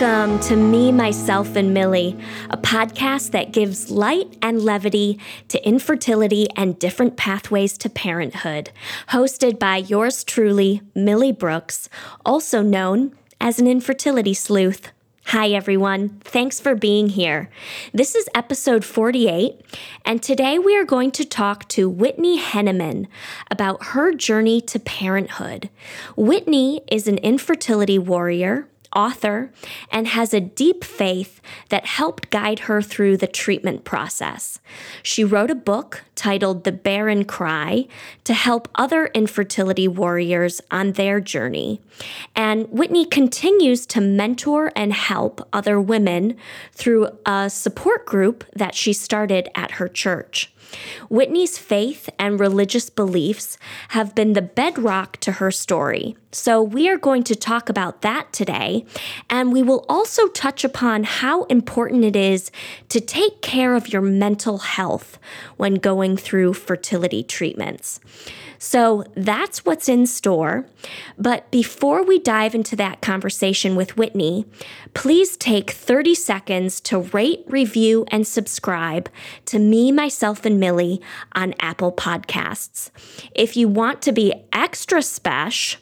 Welcome to Me, Myself, and Millie, a podcast that gives light and levity to infertility and different pathways to parenthood. Hosted by yours truly, Millie Brooks, also known as an infertility sleuth. Hi, everyone. Thanks for being here. This is episode 48, and today we are going to talk to Whitney Henneman about her journey to parenthood. Whitney is an infertility warrior author, and has a deep faith that helped guide her through the treatment process. She wrote a book titled The Barren Cry to help other infertility warriors on their journey. And Whitney continues to mentor and help other women through a support group that she started at her church. Whitney's faith and religious beliefs have been the bedrock to her story. So, we are going to talk about that today, and we will also touch upon how important it is to take care of your mental health when going through fertility treatments. So that's what's in store. But before we dive into that conversation with Whitney, please take 30 seconds to rate, review, and subscribe to me, myself, and Millie on Apple Podcasts. If you want to be extra special,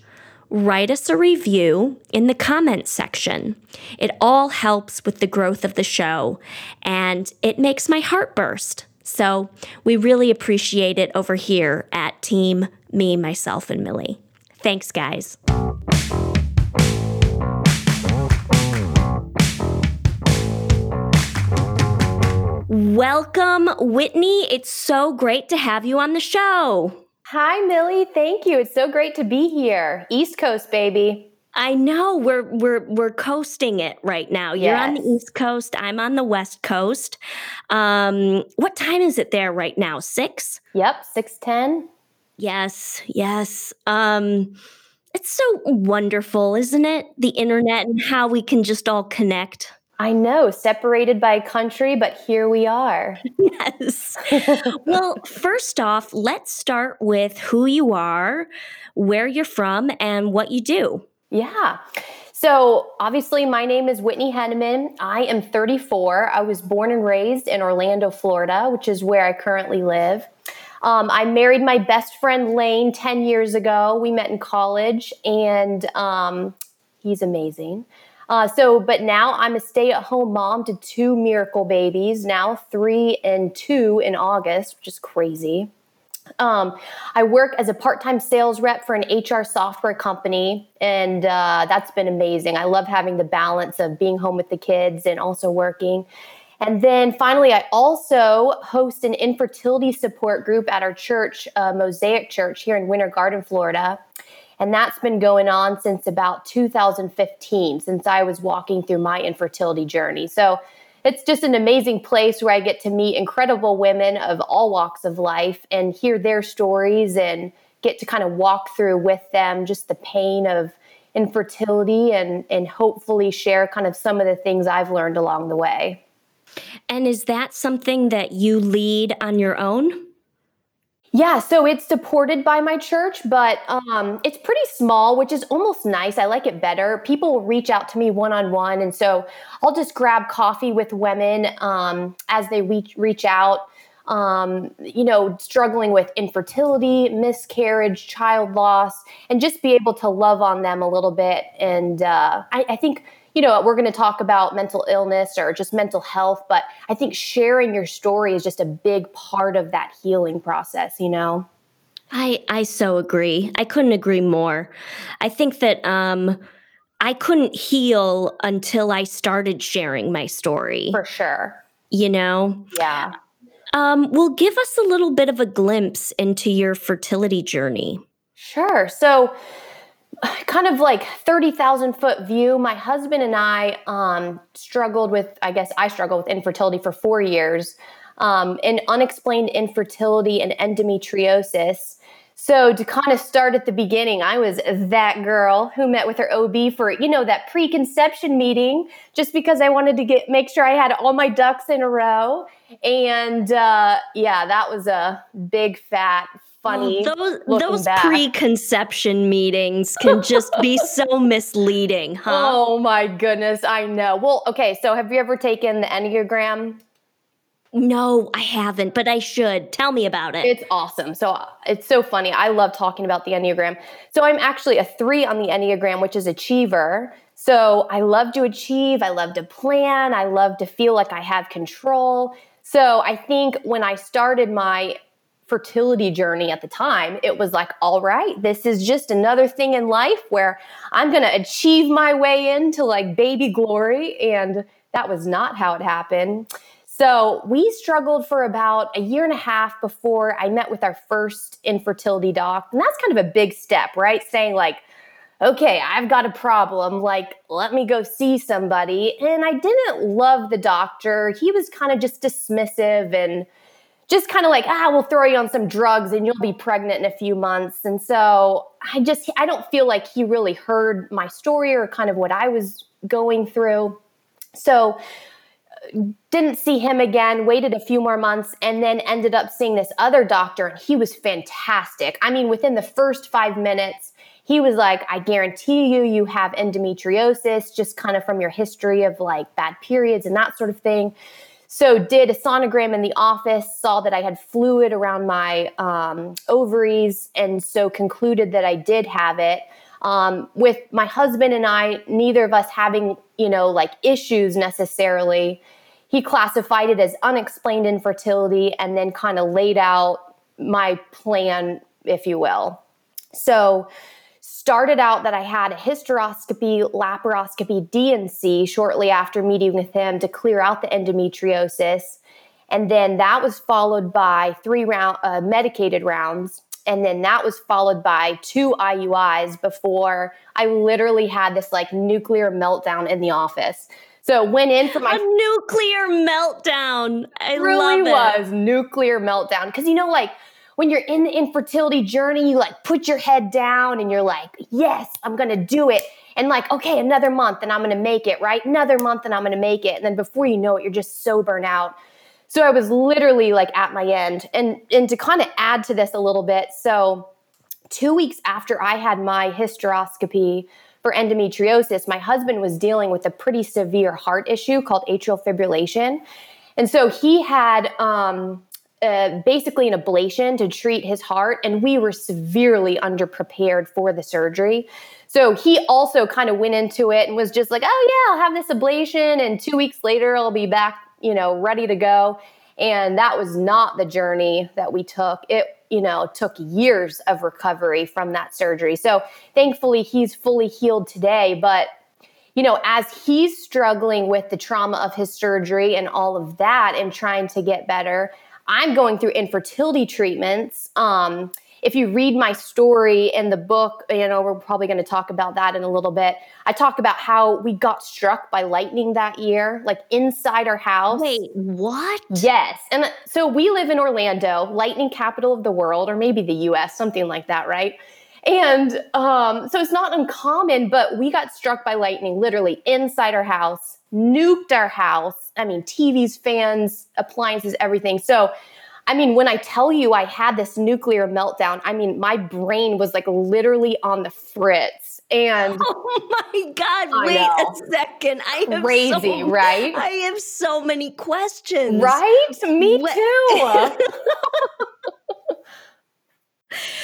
write us a review in the comments section. It all helps with the growth of the show and it makes my heart burst. So we really appreciate it over here at Team Me, Myself, and Millie. Thanks, guys. Welcome, Whitney. It's so great to have you on the show. Hi, Millie. Thank you. It's so great to be here. East Coast, baby. I know we're we're we're coasting it right now. You're yes. on the East Coast. I'm on the West Coast. Um, what time is it there right now? Six. Yep, six ten. Yes, yes. Um, it's so wonderful, isn't it? The internet and how we can just all connect. I know, separated by country, but here we are. yes. well, first off, let's start with who you are, where you're from, and what you do. Yeah. So, obviously, my name is Whitney Henneman. I am 34. I was born and raised in Orlando, Florida, which is where I currently live. Um, I married my best friend Lane 10 years ago. We met in college, and um, he's amazing. Uh, so, but now I'm a stay at home mom to two miracle babies, now three and two in August, which is crazy. Um, I work as a part time sales rep for an HR software company, and uh, that's been amazing. I love having the balance of being home with the kids and also working. And then finally, I also host an infertility support group at our church, uh, Mosaic Church, here in Winter Garden, Florida. And that's been going on since about 2015, since I was walking through my infertility journey. So it's just an amazing place where I get to meet incredible women of all walks of life and hear their stories and get to kind of walk through with them just the pain of infertility and and hopefully share kind of some of the things I've learned along the way. And is that something that you lead on your own? Yeah, so it's supported by my church, but um, it's pretty small, which is almost nice. I like it better. People reach out to me one on one, and so I'll just grab coffee with women um, as they reach reach out. Um, you know, struggling with infertility, miscarriage, child loss, and just be able to love on them a little bit. And uh, I, I think you know, we're going to talk about mental illness or just mental health, but I think sharing your story is just a big part of that healing process, you know? I I so agree. I couldn't agree more. I think that um I couldn't heal until I started sharing my story. For sure. You know? Yeah. Um, well, give us a little bit of a glimpse into your fertility journey. Sure. So, kind of like 30,000 foot view, my husband and I um, struggled with, I guess I struggled with infertility for four years, um, and unexplained infertility and endometriosis. So to kind of start at the beginning, I was that girl who met with her OB for, you know, that preconception meeting, just because I wanted to get make sure I had all my ducks in a row. And uh, yeah, that was a big fat funny. Oh, those those back. preconception meetings can just be so misleading, huh? Oh my goodness, I know. Well, okay, so have you ever taken the Enneagram? No, I haven't, but I should. Tell me about it. It's awesome. So uh, it's so funny. I love talking about the Enneagram. So I'm actually a three on the Enneagram, which is achiever. So I love to achieve, I love to plan, I love to feel like I have control. So I think when I started my fertility journey at the time, it was like, all right, this is just another thing in life where I'm going to achieve my way into like baby glory. And that was not how it happened. So we struggled for about a year and a half before I met with our first infertility doc. And that's kind of a big step, right? Saying, like, okay, I've got a problem. Like, let me go see somebody. And I didn't love the doctor. He was kind of just dismissive and just kind of like, ah, we'll throw you on some drugs and you'll be pregnant in a few months. And so I just, I don't feel like he really heard my story or kind of what I was going through. So didn't see him again, waited a few more months, and then ended up seeing this other doctor. And he was fantastic. I mean, within the first five minutes, he was like, I guarantee you, you have endometriosis, just kind of from your history of like bad periods and that sort of thing. So, did a sonogram in the office, saw that I had fluid around my um, ovaries, and so concluded that I did have it. Um, with my husband and I, neither of us having, you know, like issues necessarily, he classified it as unexplained infertility and then kind of laid out my plan, if you will. So, started out that I had a hysteroscopy, laparoscopy, D&C shortly after meeting with him to clear out the endometriosis. And then that was followed by three round uh, medicated rounds. And then that was followed by two IUIs before I literally had this like nuclear meltdown in the office. So went in for my a nuclear meltdown. I really was nuclear meltdown because you know like when you're in the infertility journey, you like put your head down and you're like, yes, I'm going to do it. And like, okay, another month and I'm going to make it, right? Another month and I'm going to make it. And then before you know it, you're just so burnt out. So I was literally like at my end. And and to kind of add to this a little bit, so 2 weeks after I had my hysteroscopy for endometriosis, my husband was dealing with a pretty severe heart issue called atrial fibrillation. And so he had um, uh, basically an ablation to treat his heart, and we were severely underprepared for the surgery. So he also kind of went into it and was just like, "Oh yeah, I'll have this ablation, and two weeks later I'll be back, you know, ready to go." And that was not the journey that we took. It, you know, took years of recovery from that surgery. So thankfully, he's fully healed today. But you know, as he's struggling with the trauma of his surgery and all of that and trying to get better, I'm going through infertility treatments. Um, if you read my story in the book, you know, we're probably going to talk about that in a little bit. I talk about how we got struck by lightning that year, like inside our house. Wait, what? Yes. And so we live in Orlando, lightning capital of the world, or maybe the US, something like that, right? And um, so it's not uncommon, but we got struck by lightning literally inside our house, nuked our house. I mean, TVs, fans, appliances, everything. So, I mean, when I tell you I had this nuclear meltdown, I mean, my brain was like literally on the fritz. And oh my God, I wait know. a second. I have crazy, so, right? I have so many questions. Right? Me too.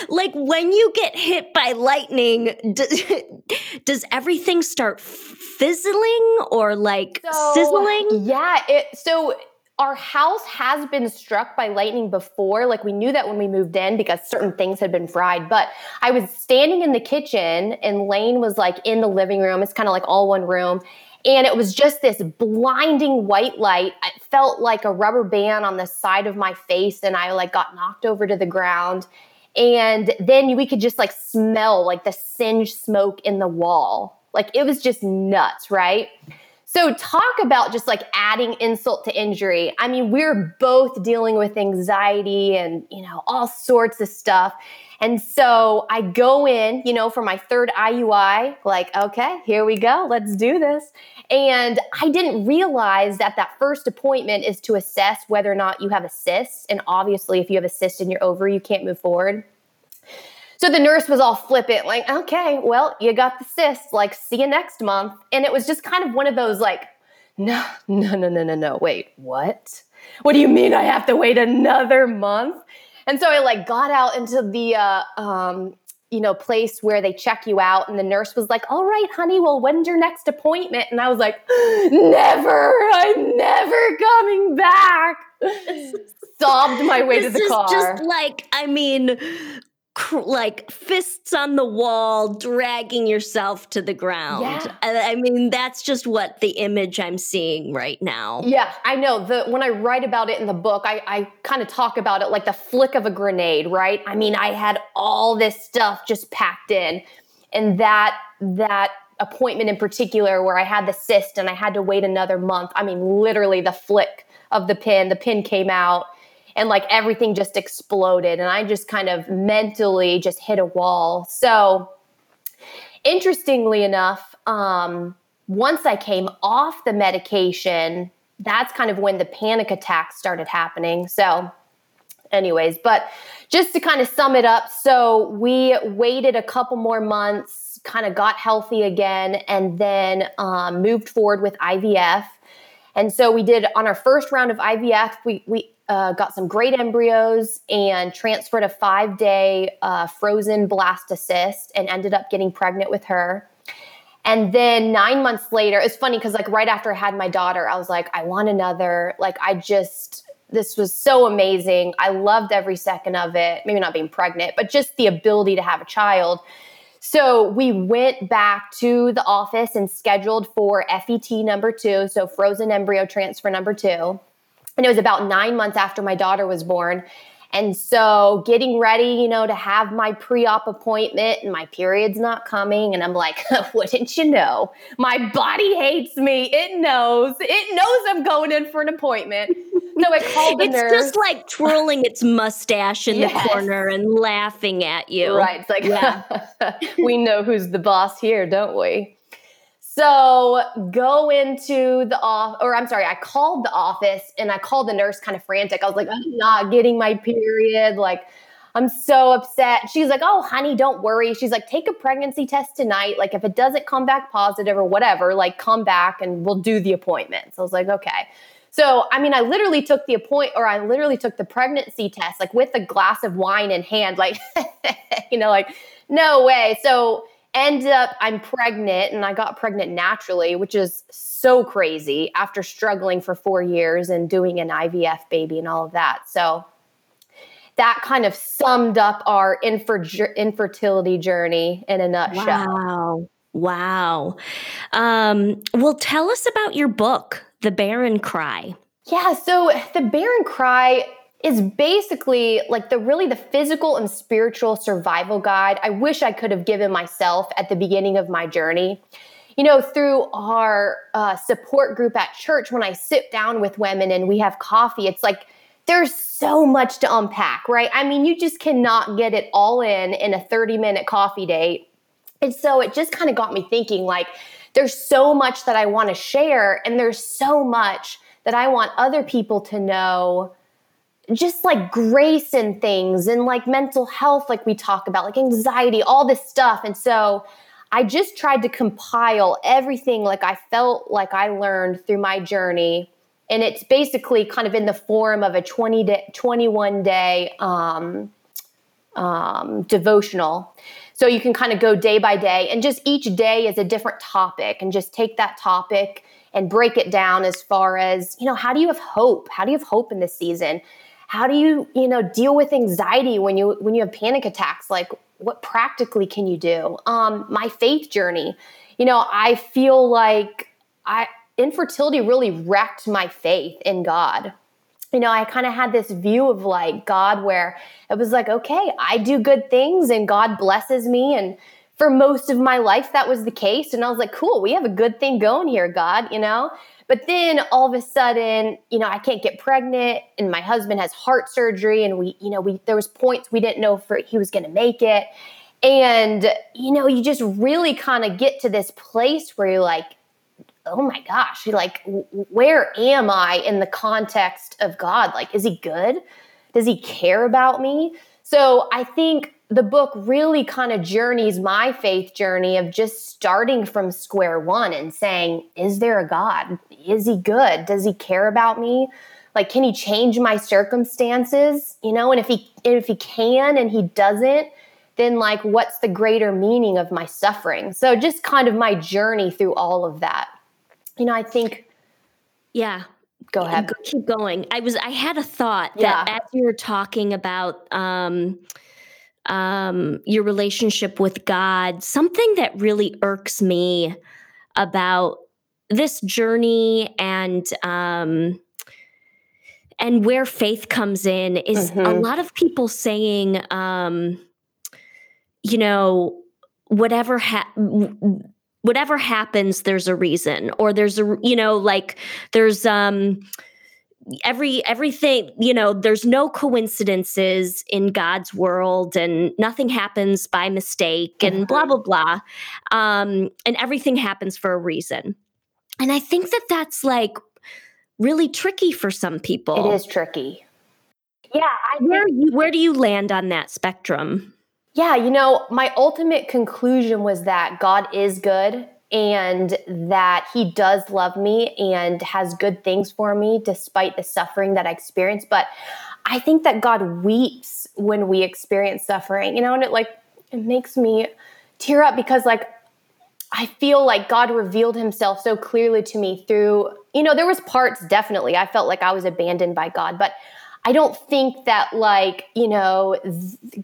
like when you get hit by lightning does, does everything start fizzling or like so, sizzling yeah it so our house has been struck by lightning before. Like we knew that when we moved in because certain things had been fried. But I was standing in the kitchen and Lane was like in the living room. It's kind of like all one room. And it was just this blinding white light. It felt like a rubber band on the side of my face. And I like got knocked over to the ground. And then we could just like smell like the singed smoke in the wall. Like it was just nuts, right? So, talk about just like adding insult to injury. I mean, we're both dealing with anxiety and, you know, all sorts of stuff. And so I go in, you know, for my third IUI, like, okay, here we go, let's do this. And I didn't realize that that first appointment is to assess whether or not you have a cyst. And obviously, if you have a cyst in your ovary, you can't move forward. So the nurse was all flippant, like, okay, well, you got the cyst, like, see you next month. And it was just kind of one of those, like, no, no, no, no, no, no, wait, what? What do you mean I have to wait another month? And so I like got out into the uh, um, you know place where they check you out, and the nurse was like, "All right, honey, well, when's your next appointment?" And I was like, "Never, I'm never coming back." Sobbed my way this to the car. Just like I mean, cr- like fists on the wall, dragging yourself to the ground. Yeah. I, I mean, that's just what the image I'm seeing right now. Yeah, I know. The when I write about it in the book, I, I kind of talk about it like the flick of a grenade, right? I mean, I had all this stuff just packed in, and that that appointment in particular, where I had the cyst and I had to wait another month. I mean, literally the flick of the pin. The pin came out and like everything just exploded and i just kind of mentally just hit a wall. So interestingly enough um, once i came off the medication that's kind of when the panic attacks started happening. So anyways but just to kind of sum it up so we waited a couple more months kind of got healthy again and then um, moved forward with ivf and so we did on our first round of ivf we, we uh, got some great embryos and transferred a five day uh, frozen blastocyst and ended up getting pregnant with her. And then nine months later, it's funny because like right after I had my daughter, I was like, I want another. Like I just, this was so amazing. I loved every second of it. Maybe not being pregnant, but just the ability to have a child. So we went back to the office and scheduled for FET number two, so frozen embryo transfer number two and it was about nine months after my daughter was born. And so getting ready, you know, to have my pre-op appointment and my period's not coming. And I'm like, wouldn't you know? My body hates me. It knows. It knows I'm going in for an appointment. So I called the it's nurse. just like twirling its mustache in yes. the corner and laughing at you. Right. It's like, yeah. we know who's the boss here, don't we? So go into the off, or I'm sorry, I called the office and I called the nurse kind of frantic. I was like, I'm not getting my period. Like, I'm so upset. She's like, Oh, honey, don't worry. She's like, Take a pregnancy test tonight. Like, if it doesn't come back positive or whatever, like, come back and we'll do the appointment. So I was like, Okay. So, I mean, I literally took the appoint or I literally took the pregnancy test, like with a glass of wine in hand, like, you know, like, no way. So, end up I'm pregnant and I got pregnant naturally, which is so crazy after struggling for 4 years and doing an IVF baby and all of that. So that kind of summed up our infer- infertility journey in a nutshell. Wow. Wow. Um, well, tell us about your book, The Barren Cry. Yeah, so The Barren Cry is basically like the really the physical and spiritual survival guide I wish I could have given myself at the beginning of my journey. You know, through our uh, support group at church, when I sit down with women and we have coffee, it's like there's so much to unpack, right? I mean, you just cannot get it all in in a 30 minute coffee date. And so it just kind of got me thinking like, there's so much that I want to share, and there's so much that I want other people to know just like grace and things and like mental health, like we talk about, like anxiety, all this stuff. And so I just tried to compile everything like I felt like I learned through my journey. And it's basically kind of in the form of a 20 day, 21 day um, um, devotional. So you can kind of go day by day, and just each day is a different topic, and just take that topic and break it down as far as, you know, how do you have hope? How do you have hope in this season? How do you you know deal with anxiety when you when you have panic attacks? Like what practically can you do? Um my faith journey you know i feel like i infertility really wrecked my faith in god. You know i kind of had this view of like god where it was like okay i do good things and god blesses me. And for most of my life that was the case. And i was like cool we have a good thing going here god you know but then all of a sudden, you know, I can't get pregnant and my husband has heart surgery and we, you know, we there was points we didn't know if he was going to make it. And you know, you just really kind of get to this place where you're like, oh my gosh, you're like where am I in the context of God? Like is he good? Does he care about me? So I think the book really kind of journeys my faith journey of just starting from square one and saying, Is there a God? Is he good? Does he care about me? Like, can he change my circumstances? You know, and if he if he can and he doesn't, then like what's the greater meaning of my suffering? So just kind of my journey through all of that. You know, I think Yeah. Go ahead. Keep going. I was I had a thought that yeah. as you were talking about um um, your relationship with God, something that really irks me about this journey and um, and where faith comes in is mm-hmm. a lot of people saying, um, you know, whatever ha- whatever happens, there's a reason, or there's a you know, like there's um every everything you know there's no coincidences in god's world and nothing happens by mistake and blah blah blah. Um, and everything happens for a reason. And i think that that's like really tricky for some people. It is tricky. Yeah I where, where do you land on that spectrum? Yeah you know my ultimate conclusion was that god is good and that he does love me and has good things for me despite the suffering that I experience. But I think that God weeps when we experience suffering, you know, and it like it makes me tear up because like I feel like God revealed himself so clearly to me through, you know, there was parts definitely I felt like I was abandoned by God, but I don't think that like, you know,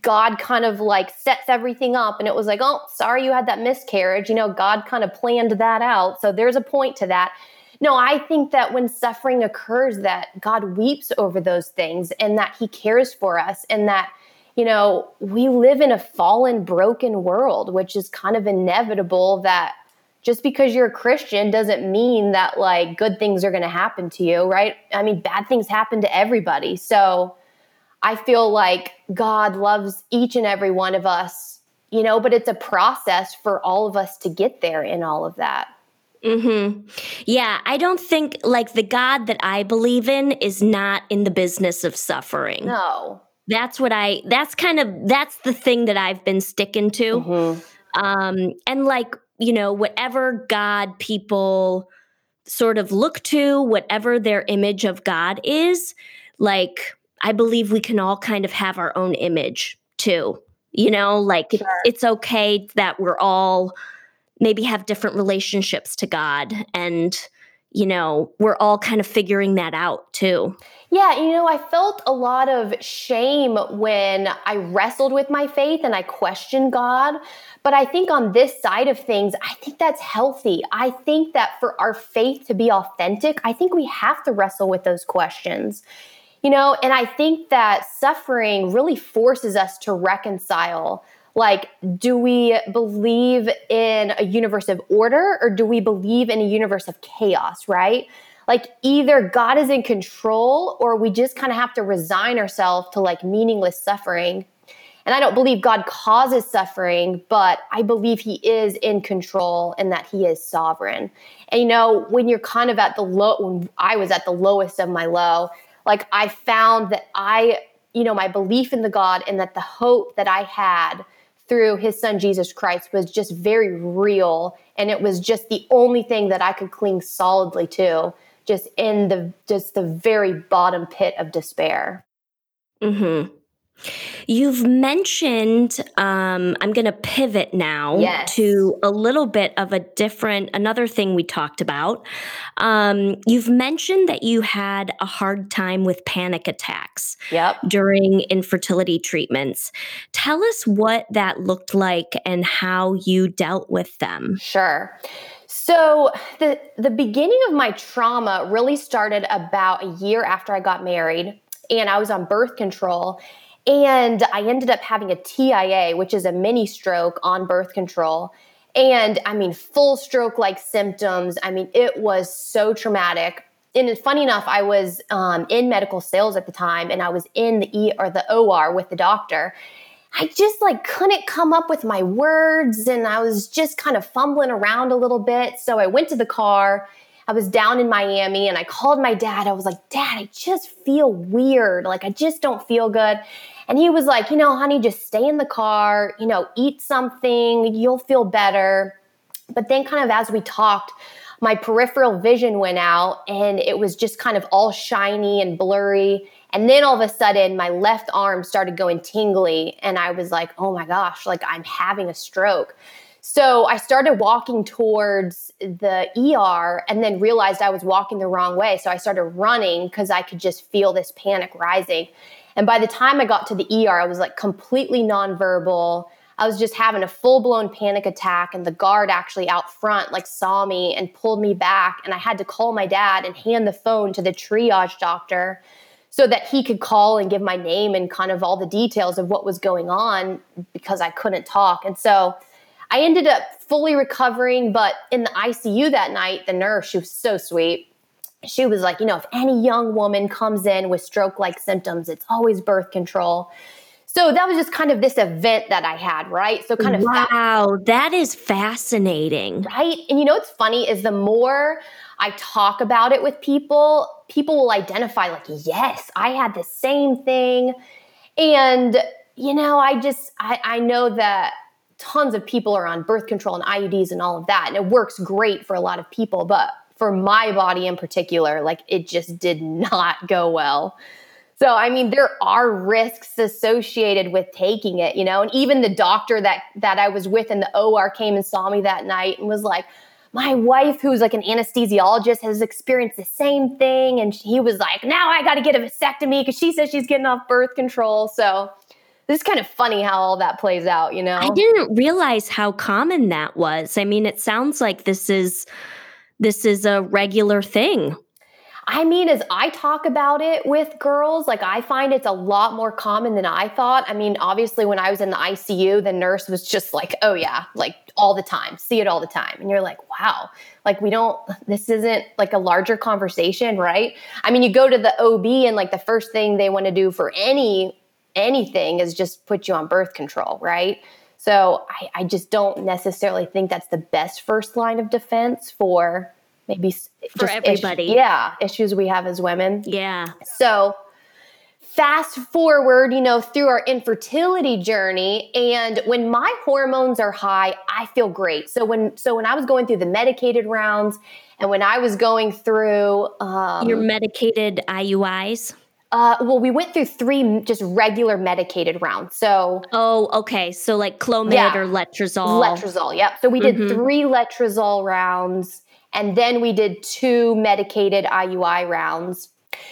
God kind of like sets everything up and it was like, oh, sorry you had that miscarriage. You know, God kind of planned that out. So there's a point to that. No, I think that when suffering occurs that God weeps over those things and that he cares for us and that you know, we live in a fallen broken world, which is kind of inevitable that just because you're a Christian doesn't mean that like good things are going to happen to you, right? I mean, bad things happen to everybody. So I feel like God loves each and every one of us, you know, but it's a process for all of us to get there in all of that. Mhm. Yeah, I don't think like the God that I believe in is not in the business of suffering. No. That's what I that's kind of that's the thing that I've been sticking to. Mm-hmm. Um and like you know, whatever God people sort of look to, whatever their image of God is, like I believe we can all kind of have our own image too. You know, like sure. it's okay that we're all maybe have different relationships to God and you know, we're all kind of figuring that out too. Yeah, you know, I felt a lot of shame when I wrestled with my faith and I questioned God. But I think on this side of things, I think that's healthy. I think that for our faith to be authentic, I think we have to wrestle with those questions. You know, and I think that suffering really forces us to reconcile like do we believe in a universe of order or do we believe in a universe of chaos right like either god is in control or we just kind of have to resign ourselves to like meaningless suffering. And i don't believe god causes suffering but i believe he is in control and that he is sovereign. And you know when you're kind of at the low when i was at the lowest of my low like i found that i you know my belief in the god and that the hope that i had through his son Jesus Christ was just very real and it was just the only thing that I could cling solidly to just in the just the very bottom pit of despair. Mhm. You've mentioned, um, I'm going to pivot now yes. to a little bit of a different, another thing we talked about. Um, you've mentioned that you had a hard time with panic attacks yep. during infertility treatments. Tell us what that looked like and how you dealt with them. Sure. So the the beginning of my trauma really started about a year after I got married and I was on birth control and I ended up having a TIA, which is a mini stroke on birth control. And I mean, full stroke like symptoms. I mean, it was so traumatic. And funny enough, I was um, in medical sales at the time and I was in the E or the OR with the doctor. I just like couldn't come up with my words and I was just kind of fumbling around a little bit. So I went to the car I was down in Miami and I called my dad. I was like, Dad, I just feel weird. Like, I just don't feel good. And he was like, You know, honey, just stay in the car, you know, eat something, you'll feel better. But then, kind of as we talked, my peripheral vision went out and it was just kind of all shiny and blurry. And then all of a sudden, my left arm started going tingly. And I was like, oh my gosh, like I'm having a stroke. So I started walking towards the ER and then realized I was walking the wrong way. So I started running because I could just feel this panic rising. And by the time I got to the ER, I was like completely nonverbal. I was just having a full blown panic attack, and the guard actually out front like saw me and pulled me back. And I had to call my dad and hand the phone to the triage doctor so that he could call and give my name and kind of all the details of what was going on because I couldn't talk. And so I ended up fully recovering, but in the ICU that night, the nurse, she was so sweet. She was like, you know, if any young woman comes in with stroke like symptoms, it's always birth control. So that was just kind of this event that I had, right? So kind of Wow, that is fascinating. Right? And you know what's funny is the more I talk about it with people, people will identify like, "Yes, I had the same thing." And you know, I just I I know that tons of people are on birth control and IUDs and all of that and it works great for a lot of people, but for my body in particular, like it just did not go well. So, I mean, there are risks associated with taking it, you know, and even the doctor that that I was with in the OR came and saw me that night and was like, my wife, who's like an anesthesiologist, has experienced the same thing. And he was like, now I got to get a vasectomy because she says she's getting off birth control. So, this is kind of funny how all that plays out, you know? I didn't realize how common that was. I mean, it sounds like this is this is a regular thing. I mean, as I talk about it with girls, like I find it's a lot more common than I thought. I mean, obviously, when I was in the ICU, the nurse was just like, oh, yeah, like all the time, see it all the time. And you're like, wow, like we don't, this isn't like a larger conversation, right? I mean, you go to the OB and like the first thing they want to do for any anything is just put you on birth control, right? So I, I just don't necessarily think that's the best first line of defense for maybe for everybody. yeah, issues we have as women. Yeah. So fast forward, you know, through our infertility journey and when my hormones are high, I feel great. So when so when I was going through the medicated rounds and when I was going through um, your medicated IUIs uh, well, we went through three just regular medicated rounds. So, oh, okay. So like Clomid yeah. or Letrozole. Letrozole, yep. So we did mm-hmm. three Letrozole rounds, and then we did two medicated IUI rounds.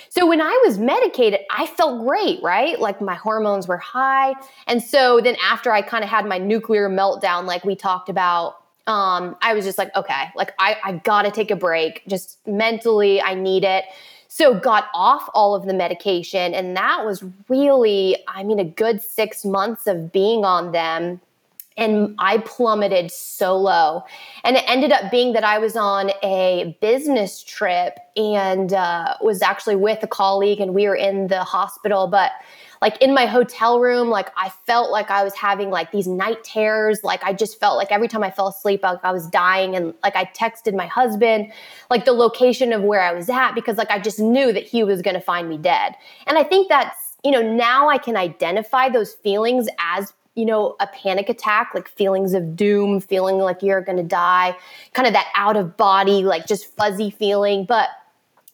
So when I was medicated, I felt great, right? Like my hormones were high, and so then after I kind of had my nuclear meltdown, like we talked about, um, I was just like, okay, like I, I got to take a break. Just mentally, I need it. So got off all of the medication. And that was really, I mean, a good six months of being on them and I plummeted so low. And it ended up being that I was on a business trip and uh, was actually with a colleague, and we were in the hospital. But like in my hotel room, like I felt like I was having like these night terrors. Like I just felt like every time I fell asleep, like I was dying. And like I texted my husband, like the location of where I was at, because like I just knew that he was going to find me dead. And I think that's, you know, now I can identify those feelings as you know, a panic attack, like feelings of doom, feeling like you're going to die, kind of that out of body, like just fuzzy feeling. But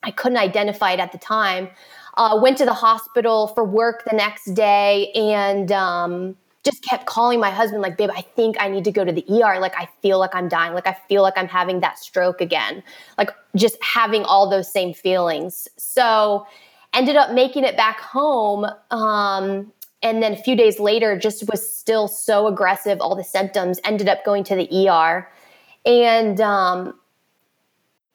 I couldn't identify it at the time. Uh, went to the hospital for work the next day and um, just kept calling my husband, like, babe, I think I need to go to the ER. Like, I feel like I'm dying. Like, I feel like I'm having that stroke again. Like, just having all those same feelings. So, ended up making it back home. Um, and then a few days later, just was still so aggressive, all the symptoms, ended up going to the ER. And um,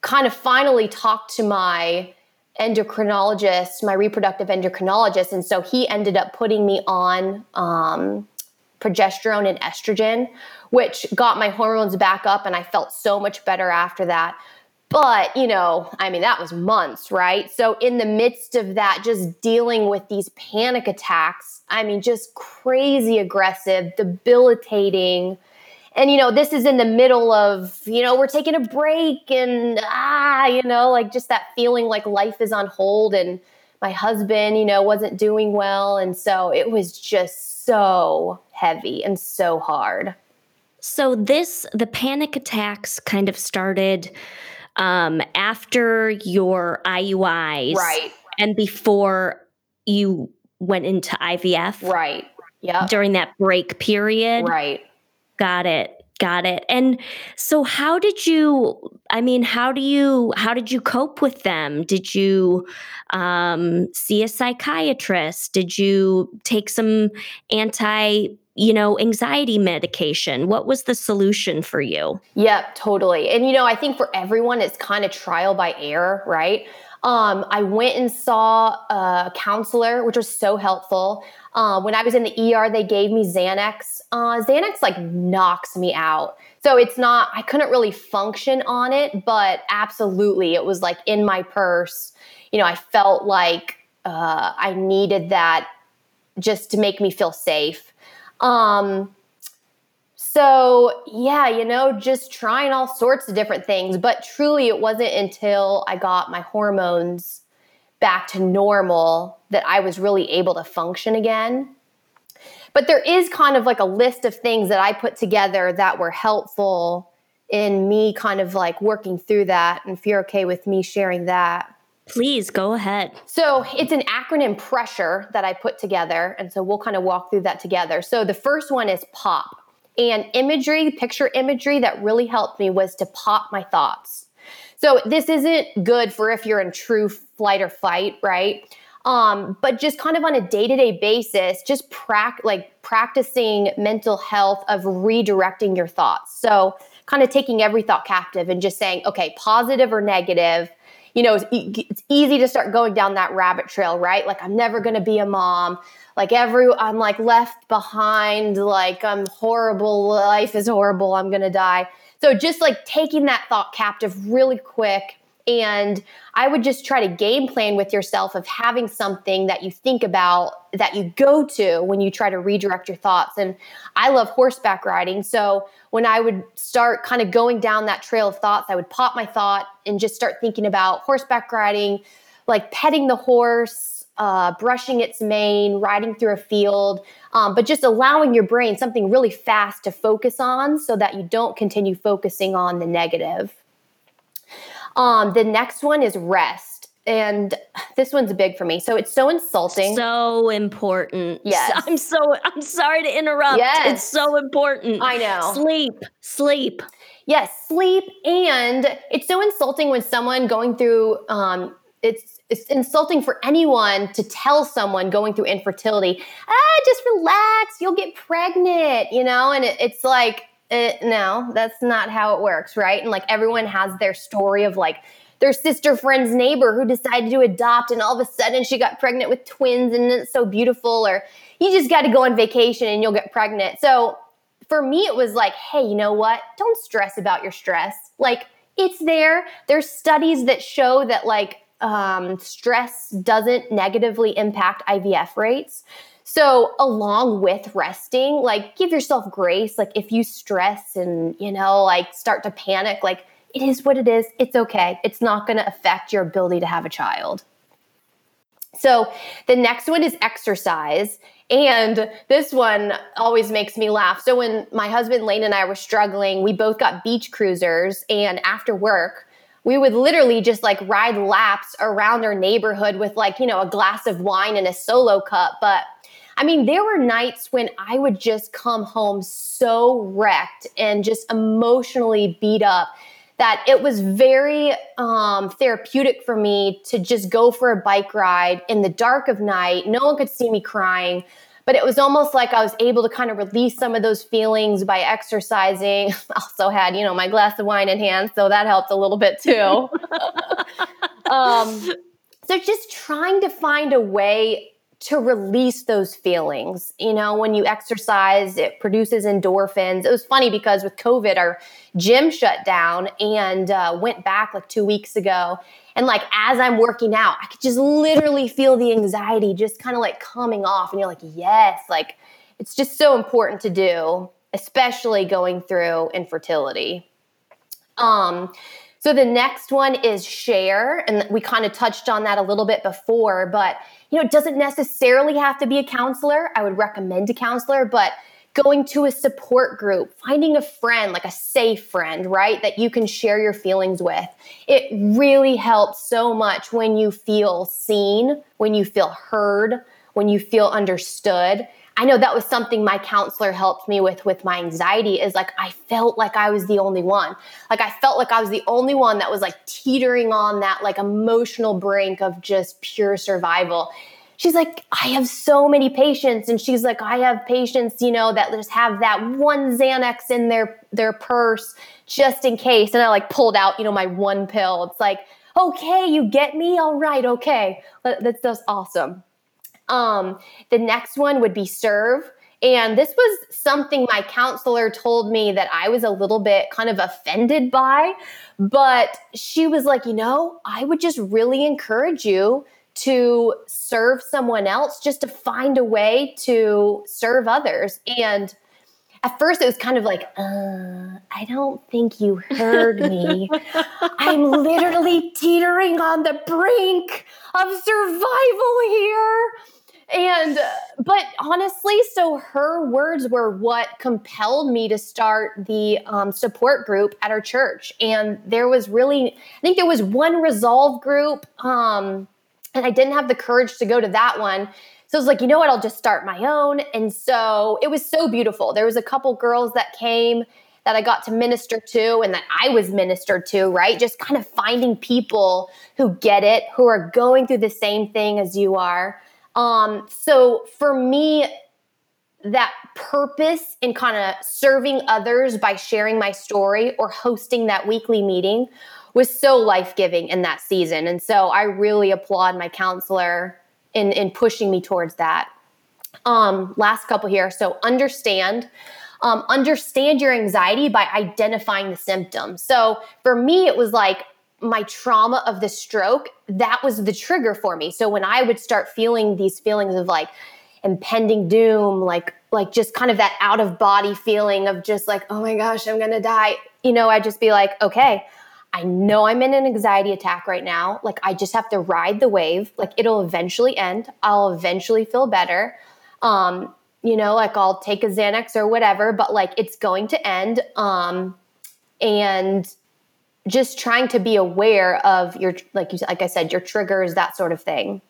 kind of finally talked to my endocrinologist, my reproductive endocrinologist. And so he ended up putting me on um, progesterone and estrogen, which got my hormones back up. And I felt so much better after that. But, you know, I mean, that was months, right? So, in the midst of that, just dealing with these panic attacks, I mean, just crazy aggressive, debilitating. and you know this is in the middle of you know we're taking a break and ah you know like just that feeling like life is on hold and my husband you know wasn't doing well. And so it was just so heavy and so hard. So this the panic attacks kind of started um, after your IUIs, right, and before you went into IVF, right, yeah, during that break period, right. Got it. Got it. And so how did you I mean how do you how did you cope with them? Did you um see a psychiatrist? Did you take some anti you know, anxiety medication. What was the solution for you? Yep, totally. And you know, I think for everyone it's kind of trial by error, right? Um, I went and saw a counselor, which was so helpful. Uh, when I was in the ER, they gave me Xanax. Uh, Xanax like knocks me out. So it's not, I couldn't really function on it, but absolutely, it was like in my purse. You know, I felt like uh, I needed that just to make me feel safe. Um, so, yeah, you know, just trying all sorts of different things. But truly, it wasn't until I got my hormones back to normal that I was really able to function again. But there is kind of like a list of things that I put together that were helpful in me kind of like working through that. And if you're okay with me sharing that. Please go ahead. So it's an acronym pressure that I put together. And so we'll kind of walk through that together. So the first one is POP. And imagery, picture imagery that really helped me was to pop my thoughts. So this isn't good for if you're in true flight or fight, right? Um, but just kind of on a day-to-day basis, just prac- like practicing mental health of redirecting your thoughts. So kind of taking every thought captive and just saying, okay, positive or negative, you know, it's, it's easy to start going down that rabbit trail, right? Like, I'm never going to be a mom. Like, every, I'm like left behind. Like, I'm horrible. Life is horrible. I'm going to die. So, just like taking that thought captive really quick and I would just try to game plan with yourself of having something that you think about that you go to when you try to redirect your thoughts. And I love horseback riding. So when I would start kind of going down that trail of thoughts, I would pop my thought and just start thinking about horseback riding, like petting the horse. Uh, brushing its mane, riding through a field, um, but just allowing your brain something really fast to focus on so that you don't continue focusing on the negative. Um, the next one is rest. And this one's big for me. So it's so insulting. So important. Yes. I'm so I'm sorry to interrupt. Yes. It's so important. I know. Sleep. Sleep. Yes, sleep. And it's so insulting when someone going through um, it's it's insulting for anyone to tell someone going through infertility, ah, just relax, you'll get pregnant, you know? And it, it's like, it, no, that's not how it works, right? And like everyone has their story of like their sister friend's neighbor who decided to adopt and all of a sudden she got pregnant with twins and it's so beautiful, or you just got to go on vacation and you'll get pregnant. So for me, it was like, hey, you know what? Don't stress about your stress. Like it's there. There's studies that show that like um, stress doesn't negatively impact IVF rates. So, along with resting, like give yourself grace. Like, if you stress and, you know, like start to panic, like it is what it is. It's okay. It's not going to affect your ability to have a child. So, the next one is exercise. And this one always makes me laugh. So, when my husband Lane and I were struggling, we both got beach cruisers. And after work, we would literally just like ride laps around our neighborhood with like, you know, a glass of wine and a solo cup. But I mean, there were nights when I would just come home so wrecked and just emotionally beat up that it was very um, therapeutic for me to just go for a bike ride in the dark of night. No one could see me crying, but it was almost like I was able to kind of release some of those feelings by exercising. also had, you know, my glass of wine in hand, so that helped a little bit too. um, so just trying to find a way to release those feelings. You know, when you exercise, it produces endorphins. It was funny because with COVID, our gym shut down and uh, went back like two weeks ago. And like as I'm working out, I could just literally feel the anxiety just kind of like coming off. And you're like, yes, like it's just so important to do, especially going through infertility. Um, so the next one is share, and we kind of touched on that a little bit before, but you know, it doesn't necessarily have to be a counselor. I would recommend a counselor, but going to a support group, finding a friend, like a safe friend, right, that you can share your feelings with. It really helps so much when you feel seen, when you feel heard, when you feel understood. I know that was something my counselor helped me with with my anxiety is like I felt like I was the only one. Like I felt like I was the only one that was like teetering on that like emotional brink of just pure survival she's like, I have so many patients. And she's like, I have patients, you know, that just have that one Xanax in their their purse just in case. And I like pulled out, you know, my one pill. It's like, okay, you get me? All right, okay. That's, that's awesome. Um, the next one would be serve. And this was something my counselor told me that I was a little bit kind of offended by. But she was like, you know, I would just really encourage you to serve someone else, just to find a way to serve others. And at first, it was kind of like, uh, I don't think you heard me. I'm literally teetering on the brink of survival here. And, but honestly, so her words were what compelled me to start the um, support group at our church. And there was really, I think there was one resolve group. Um, and I didn't have the courage to go to that one. So I was like, you know what? I'll just start my own. And so it was so beautiful. There was a couple girls that came that I got to minister to and that I was ministered to, right? Just kind of finding people who get it, who are going through the same thing as you are. Um, so for me, that purpose in kind of serving others by sharing my story or hosting that weekly meeting was so life giving in that season. And so I really applaud my counselor in, in pushing me towards that. Um, last couple here. So understand. Um, understand your anxiety by identifying the symptoms. So for me, it was like my trauma of the stroke, that was the trigger for me. So when I would start feeling these feelings of like impending doom, like like just kind of that out of body feeling of just like, oh my gosh, I'm gonna die. You know, I'd just be like, okay, I know I'm in an anxiety attack right now. Like, I just have to ride the wave. Like, it'll eventually end. I'll eventually feel better. Um, you know, like I'll take a Xanax or whatever, but like it's going to end. Um, and just trying to be aware of your, like you, like I said, your triggers, that sort of thing.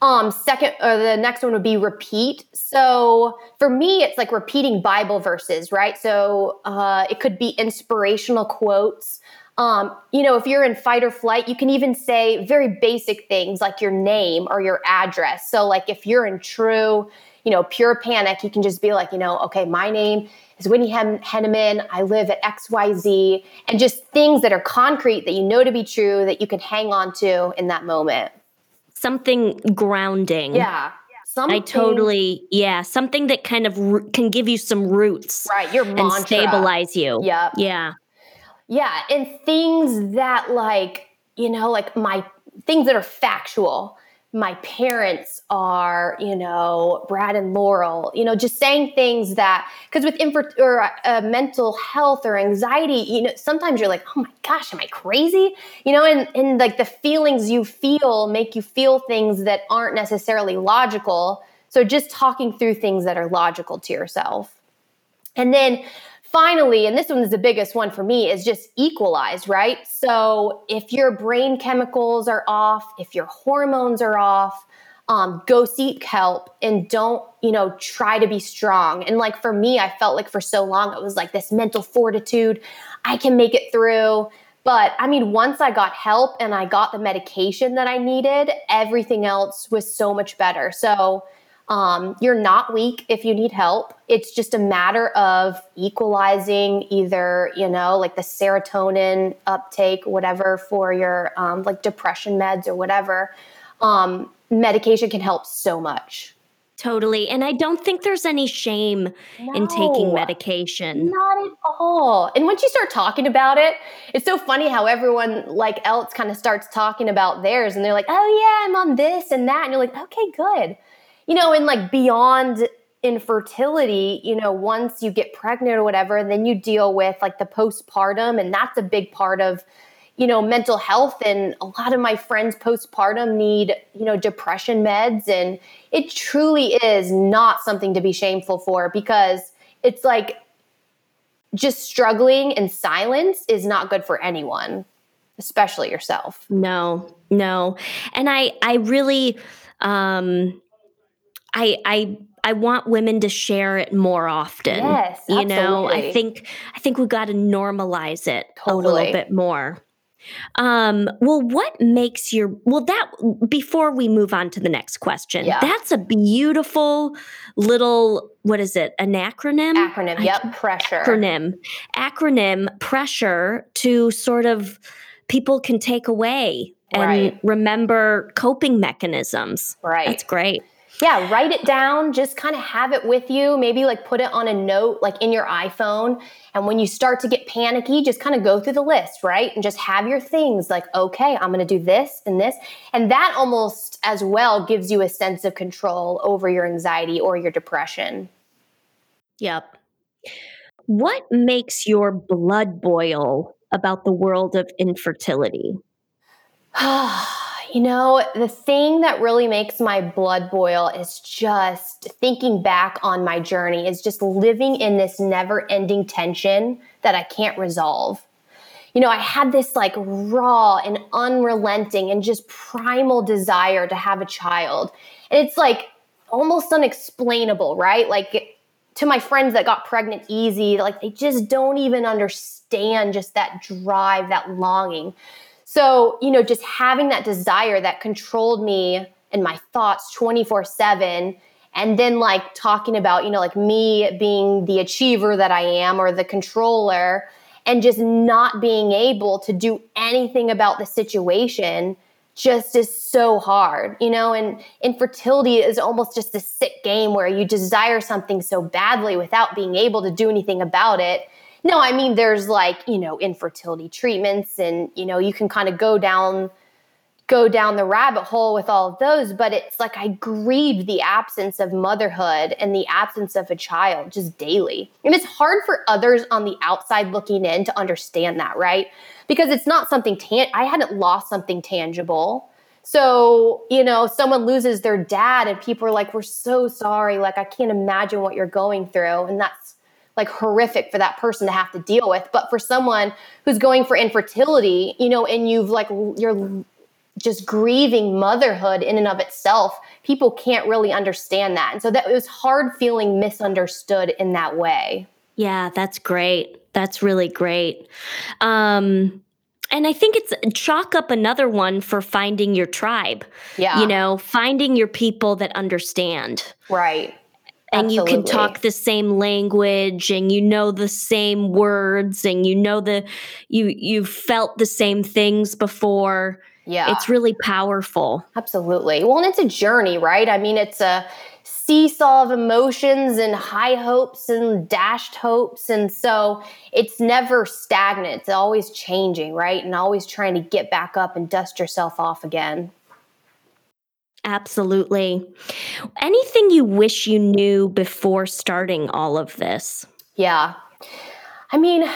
Um, second, or the next one would be repeat. So for me, it's like repeating Bible verses, right? So uh, it could be inspirational quotes. Um, you know, if you're in fight or flight, you can even say very basic things like your name or your address. So, like if you're in true, you know, pure panic, you can just be like, you know, okay, my name is Whitney Henneman. I live at XYZ, and just things that are concrete that you know to be true that you can hang on to in that moment. Something grounding. Yeah. Something, I totally, yeah, something that kind of can give you some roots, right? Your mantra. and stabilize you. Yeah, yeah. Yeah, and things that like, you know, like my things that are factual. My parents are, you know, Brad and Laurel, you know, just saying things that, because with infer- or uh, mental health or anxiety, you know, sometimes you're like, oh my gosh, am I crazy? You know, and, and like the feelings you feel make you feel things that aren't necessarily logical. So just talking through things that are logical to yourself. And then finally, and this one is the biggest one for me, is just equalize, right? So if your brain chemicals are off, if your hormones are off, um, go seek help and don't, you know, try to be strong. And like for me, I felt like for so long it was like this mental fortitude. I can make it through. But I mean, once I got help and I got the medication that I needed, everything else was so much better. So um, you're not weak if you need help. It's just a matter of equalizing either, you know, like the serotonin uptake, whatever, for your um, like depression meds or whatever. Um, medication can help so much. Totally. And I don't think there's any shame no, in taking medication. Not at all. And once you start talking about it, it's so funny how everyone like else kind of starts talking about theirs and they're like, oh yeah, I'm on this and that. And you're like, okay, good you know, and like beyond infertility, you know, once you get pregnant or whatever, then you deal with like the postpartum, and that's a big part of, you know, mental health. And a lot of my friends postpartum need, you know, depression meds. And it truly is not something to be shameful for because it's like just struggling in silence is not good for anyone, especially yourself. No, no. And I, I really, um, I, I I want women to share it more often. Yes, you know, I think I think we got to normalize it totally. a little bit more. Um, well, what makes your well that before we move on to the next question, yeah. that's a beautiful little what is it? An acronym? Acronym, I, yep, pressure. Acronym. Acronym pressure to sort of people can take away and right. remember coping mechanisms. Right. That's great yeah, write it down, just kind of have it with you. Maybe like put it on a note, like in your iPhone. And when you start to get panicky, just kind of go through the list, right? And just have your things like, okay, I'm going to do this and this. And that almost as well gives you a sense of control over your anxiety or your depression. Yep. What makes your blood boil about the world of infertility? You know, the thing that really makes my blood boil is just thinking back on my journey, is just living in this never ending tension that I can't resolve. You know, I had this like raw and unrelenting and just primal desire to have a child. And it's like almost unexplainable, right? Like to my friends that got pregnant easy, like they just don't even understand just that drive, that longing. So, you know, just having that desire that controlled me and my thoughts 24 7 and then like talking about you know like me being the achiever that i am or the controller and just not being able to do anything about the situation just is so hard you know? And infertility is almost just a sick game where you desire something so badly without being able to do anything about it no, I mean, there's like, you know, infertility treatments and, you know, you can kind of go down go down the rabbit hole with all of those, but it's like I grieve the absence of motherhood and the absence of a child just daily. And it's hard for others on the outside looking in to understand that, right? Because it's not something tan- I hadn't lost something tangible. So, you know, someone loses their dad and people are like, we're so sorry. Like, I can't imagine what you're going through. And that's like horrific for that person to have to deal with. But for someone who's going for infertility, you know, and you've like, you're just grieving motherhood in and of itself, people can't really understand that. And so that it was hard feeling misunderstood in that way. Yeah, that's great. That's really great. Um, and I think it's chalk up another one for finding your tribe. Yeah. You know, finding your people that understand. Right and you can talk the same language and you know the same words and you know the you you've felt the same things before. Yeah. It's really powerful. Absolutely. Well and it's a journey right? I mean it's a seesaw of emotions and high hopes and dashed hopes. And so it's never stagnant. It's always changing right? And always trying to get back up and dust yourself off again Absolutely. Anything you wish you knew before starting all of this? Yeah. I mean,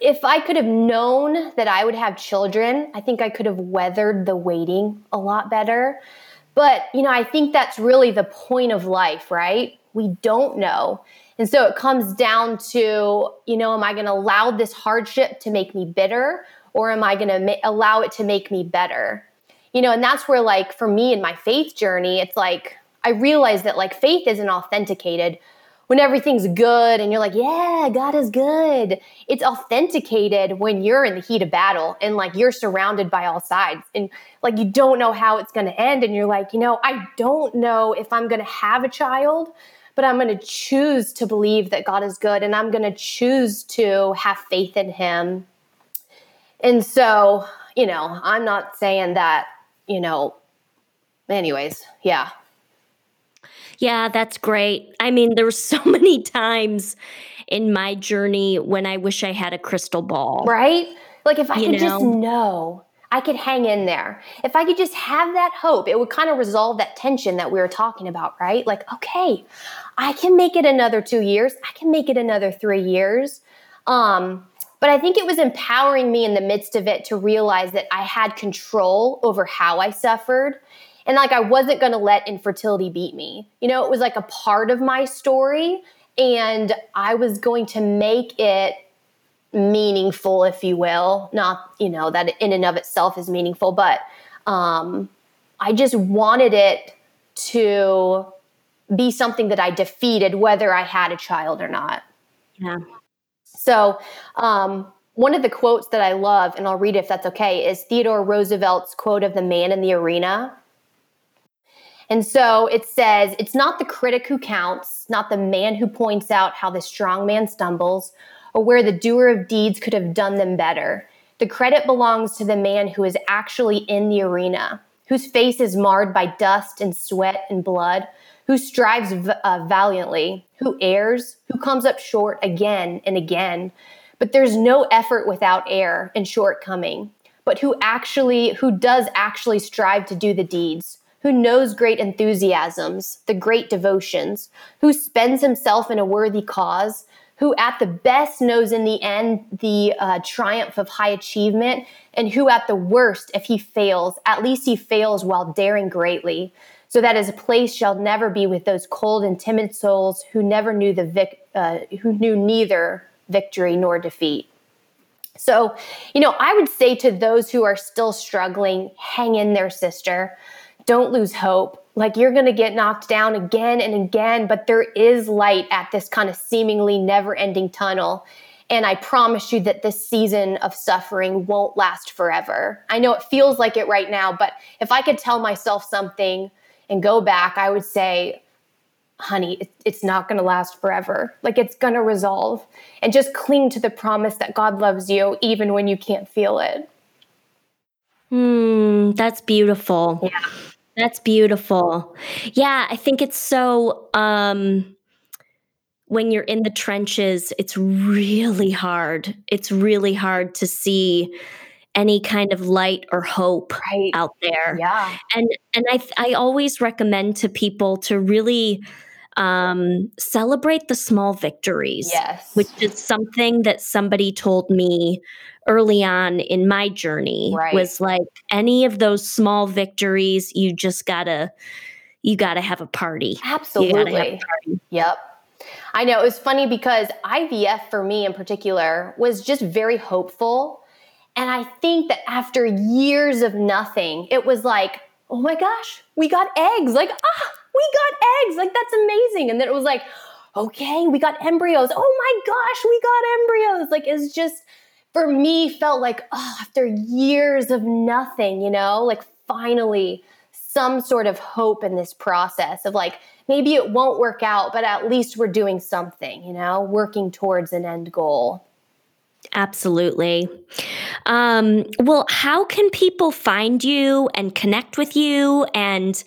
if I could have known that I would have children, I think I could have weathered the waiting a lot better. But, you know, I think that's really the point of life, right? We don't know. And so it comes down to, you know, am I going to allow this hardship to make me bitter or am I going to ma- allow it to make me better? You know, and that's where, like, for me in my faith journey, it's like I realized that, like, faith isn't authenticated when everything's good and you're like, yeah, God is good. It's authenticated when you're in the heat of battle and like you're surrounded by all sides and like you don't know how it's going to end. And you're like, you know, I don't know if I'm going to have a child, but I'm going to choose to believe that God is good and I'm going to choose to have faith in Him. And so, you know, I'm not saying that you know, anyways, yeah. Yeah, that's great. I mean, there were so many times in my journey when I wish I had a crystal ball. Right? Like if I you could know? just know. I could hang in there. If I could just have that hope, it would kind of resolve that tension that we were talking about, right? Like, okay, I can make it another two years. I can make it another three years. Um, but I think it was empowering me in the midst of it to realize that I had control over how I suffered. And like I wasn't going to let infertility beat me. You know, it was like a part of my story. And I was going to make it meaningful, if you will. Not, you know, that in and of itself is meaningful, but um, I just wanted it to be something that I defeated, whether I had a child or not. Yeah. So, um, one of the quotes that I love, and I'll read it if that's okay, is Theodore Roosevelt's quote of the man in the arena. And so it says, It's not the critic who counts, not the man who points out how the strong man stumbles, or where the doer of deeds could have done them better. The credit belongs to the man who is actually in the arena, whose face is marred by dust and sweat and blood, who strives uh, valiantly, who errs, who comes up short again and again. But there's no effort without error and shortcoming, but who actually, who does actually strive to do the deeds, who knows great enthusiasms, the great devotions, who spends himself in a worthy cause, who at the best knows in the end the uh, triumph of high achievement, and who at the worst, if he fails, at least he fails while daring greatly so that his place shall never be with those cold and timid souls who never knew the vic- uh, who knew neither victory nor defeat. So, you know, I would say to those who are still struggling, hang in there, sister. Don't lose hope. Like you're going to get knocked down again and again, but there is light at this kind of seemingly never ending tunnel. And I promise you that this season of suffering won't last forever. I know it feels like it right now, but if I could tell myself something and go back, I would say, honey, it's not going to last forever. Like it's going to resolve. And just cling to the promise that God loves you even when you can't feel it. Hmm, that's beautiful. Yeah. That's beautiful. Yeah, I think it's so um when you're in the trenches, it's really hard. It's really hard to see any kind of light or hope right. out there. Yeah. And and I I always recommend to people to really um, celebrate the small victories. Yes. Which is something that somebody told me early on in my journey right. was like any of those small victories, you just gotta you gotta have a party. Absolutely. A party. Yep. I know it was funny because IVF for me in particular was just very hopeful and I think that after years of nothing, it was like, oh my gosh, we got eggs. Like, ah, we got eggs. Like, that's amazing. And then it was like, okay, we got embryos. Oh my gosh, we got embryos. Like, it's just, for me, felt like, oh, after years of nothing, you know, like finally some sort of hope in this process of like, maybe it won't work out, but at least we're doing something, you know, working towards an end goal. Absolutely. Um, well, how can people find you and connect with you and,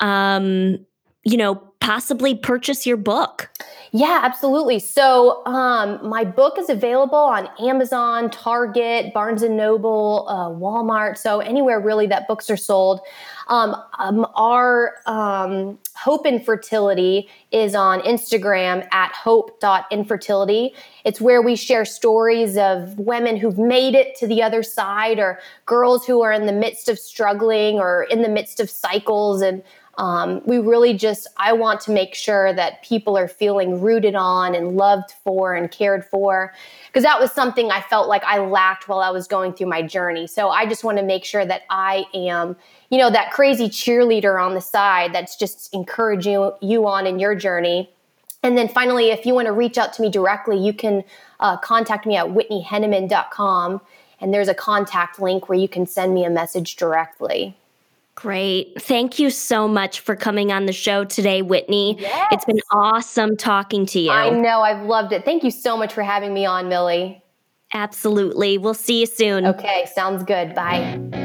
um, you know, possibly purchase your book? Yeah, absolutely. So, um, my book is available on Amazon, Target, Barnes and Noble, uh, Walmart. So, anywhere really that books are sold. Um, um, our um, Hope Infertility is on Instagram at hope.infertility. It's where we share stories of women who've made it to the other side or girls who are in the midst of struggling or in the midst of cycles and um, we really just, I want to make sure that people are feeling rooted on and loved for and cared for. Because that was something I felt like I lacked while I was going through my journey. So I just want to make sure that I am, you know, that crazy cheerleader on the side that's just encouraging you on in your journey. And then finally, if you want to reach out to me directly, you can uh, contact me at whitneyhenneman.com. And there's a contact link where you can send me a message directly. Great. Thank you so much for coming on the show today, Whitney. Yes. It's been awesome talking to you. I know. I've loved it. Thank you so much for having me on, Millie. Absolutely. We'll see you soon. Okay. Sounds good. Bye.